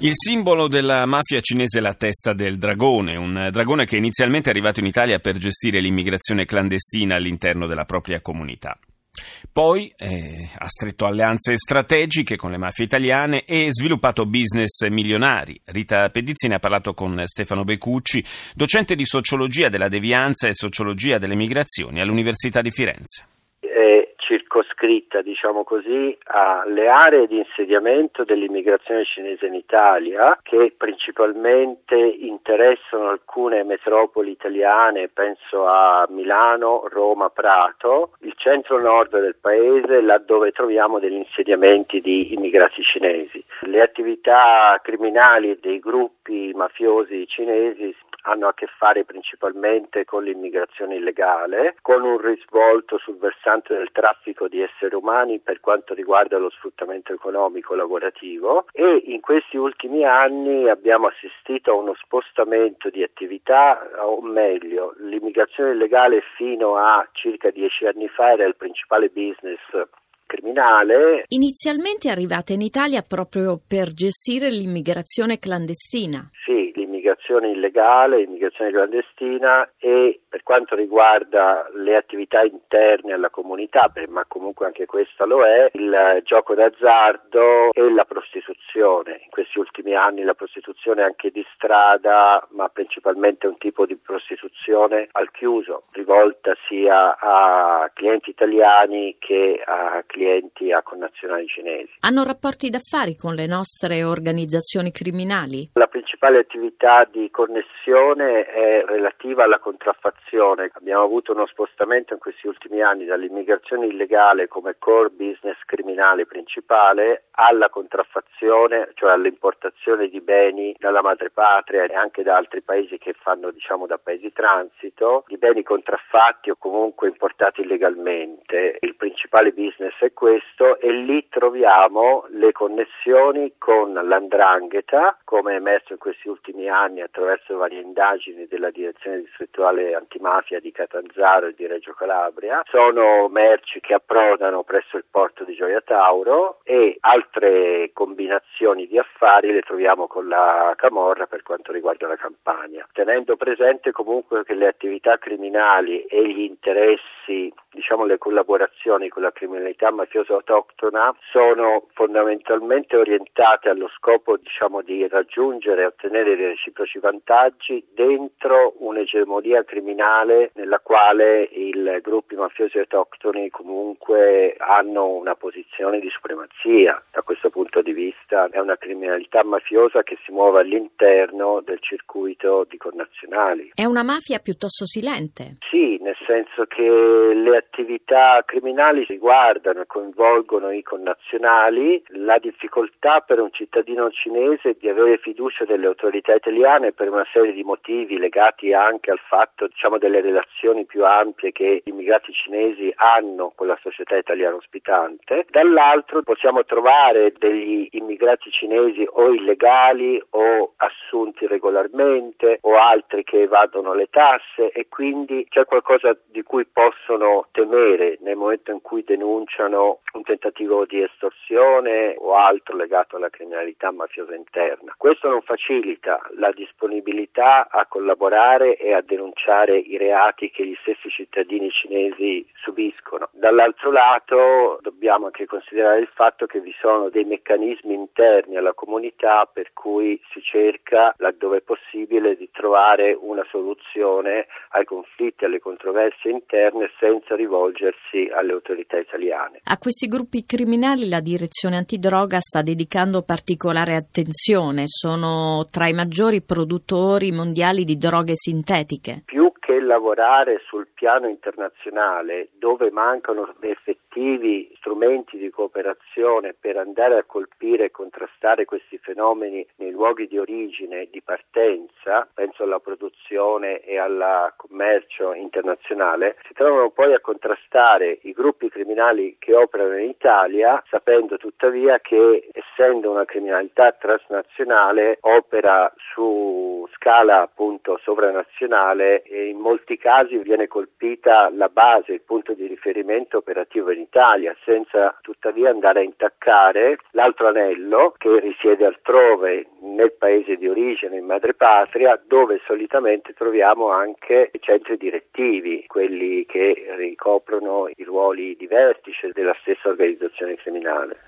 Il simbolo della mafia cinese è la testa del dragone, un dragone che inizialmente è arrivato in Italia per gestire l'immigrazione clandestina all'interno della propria comunità. Poi eh, ha stretto alleanze strategiche con le mafie italiane e sviluppato business milionari. Rita Pedizzi ne ha parlato con Stefano Becucci, docente di sociologia della devianza e sociologia delle migrazioni all'Università di Firenze circoscritta, diciamo così, alle aree di insediamento dell'immigrazione cinese in Italia, che principalmente interessano alcune metropoli italiane, penso a Milano, Roma, Prato, il centro-nord del paese, laddove troviamo degli insediamenti di immigrati cinesi. Le attività criminali dei gruppi mafiosi cinesi hanno a che fare principalmente con l'immigrazione illegale, con un risvolto sul versante del traffico di esseri umani per quanto riguarda lo sfruttamento economico lavorativo e in questi ultimi anni abbiamo assistito a uno spostamento di attività, o meglio, l'immigrazione illegale fino a circa dieci anni fa era il principale business criminale. Inizialmente arrivate in Italia proprio per gestire l'immigrazione clandestina. Sì, l'immigrazione illegale, l'immigrazione clandestina e per quanto riguarda le attività interne alla comunità, ma comunque anche questa lo è, il gioco d'azzardo e la prostituzione. In questi ultimi anni la prostituzione anche di strada, ma principalmente un tipo di prostituzione al chiuso, rivolta sia a clienti italiani che a clienti a connazionali cinesi. Hanno rapporti d'affari con le nostre organizzazioni criminali? La principale attività di connessione è relativa alla contraffazione. Abbiamo avuto uno spostamento in questi ultimi anni dall'immigrazione illegale come core business criminale principale alla contraffazione, cioè all'importazione di beni dalla madrepatria e anche da altri paesi che fanno diciamo da paesi transito, di beni contraffatti o comunque importati illegalmente. Il principale business è questo e lì troviamo le connessioni con l'andrangheta, come è emerso in questi ultimi anni attraverso varie indagini della direzione distrettuale antimafia di Catanzaro e di Reggio Calabria. Sono merci che approdano presso il porto di Gioia Tauro e altre combinazioni di affari le troviamo con la Camorra per quanto riguarda la Campania, tenendo presente comunque che le attività criminali e gli interessi, diciamo le collaborazioni con la criminalità mafiosa autoctona sono fondamentalmente orientate allo scopo diciamo di raggiungere e ottenere dei reciproci vantaggi dentro un'egemonia criminale nella quale i gruppi mafiosi autoctoni comunque hanno una posizione di supremazia. Da questo punto di vista è una criminalità mafiosa che si muove all'interno del circuito di connazionali. È una mafia piuttosto silente. Sì, nel senso che le attività criminali riguardano e coinvolgono i connazionali, la difficoltà per un cittadino cinese di avere fiducia delle autorità italiane per una serie di motivi legati anche al fatto diciamo, delle relazioni più ampie che gli immigrati cinesi hanno con la società italiana ospitante, dall'altro possiamo trovare degli immigrati cinesi o illegali o assunti regolarmente o altri che evadono le tasse e quindi c'è qualcosa di cui possono temere nel momento in cui denunciano un tentativo di estorsione o altro legato alla criminalità mafiosa interna. Questo non facilita la disponibilità a collaborare e a denunciare i reati che gli stessi cittadini cinesi subiscono. Dall'altro lato dobbiamo anche considerare il fatto che vi sono dei meccanismi interni alla comunità per cui si cerca, laddove è possibile, di trovare una soluzione ai conflitti, alle controversie interne senza rivolgersi alle autorità italiane. A questi gruppi criminali la direzione antidroga sta dedicando particolare attenzione, sono tra i maggiori produttori mondiali di droghe sintetiche. Più che lavorare sul piano internazionale dove mancano effettivamente obiettivi, strumenti di cooperazione per andare a colpire e contrastare questi fenomeni nei luoghi di origine e di partenza, penso alla produzione e al commercio internazionale, si trovano poi a contrastare i gruppi criminali che operano in Italia, sapendo tuttavia che essendo una criminalità transnazionale opera su scala appunto sovranazionale e in molti casi viene colpita la base, il punto di riferimento operativo in Italia, senza tuttavia andare a intaccare l'altro anello che risiede altrove nel paese di origine, in madrepatria, dove solitamente troviamo anche i centri direttivi, quelli che ricoprono i ruoli di vertice della stessa organizzazione criminale.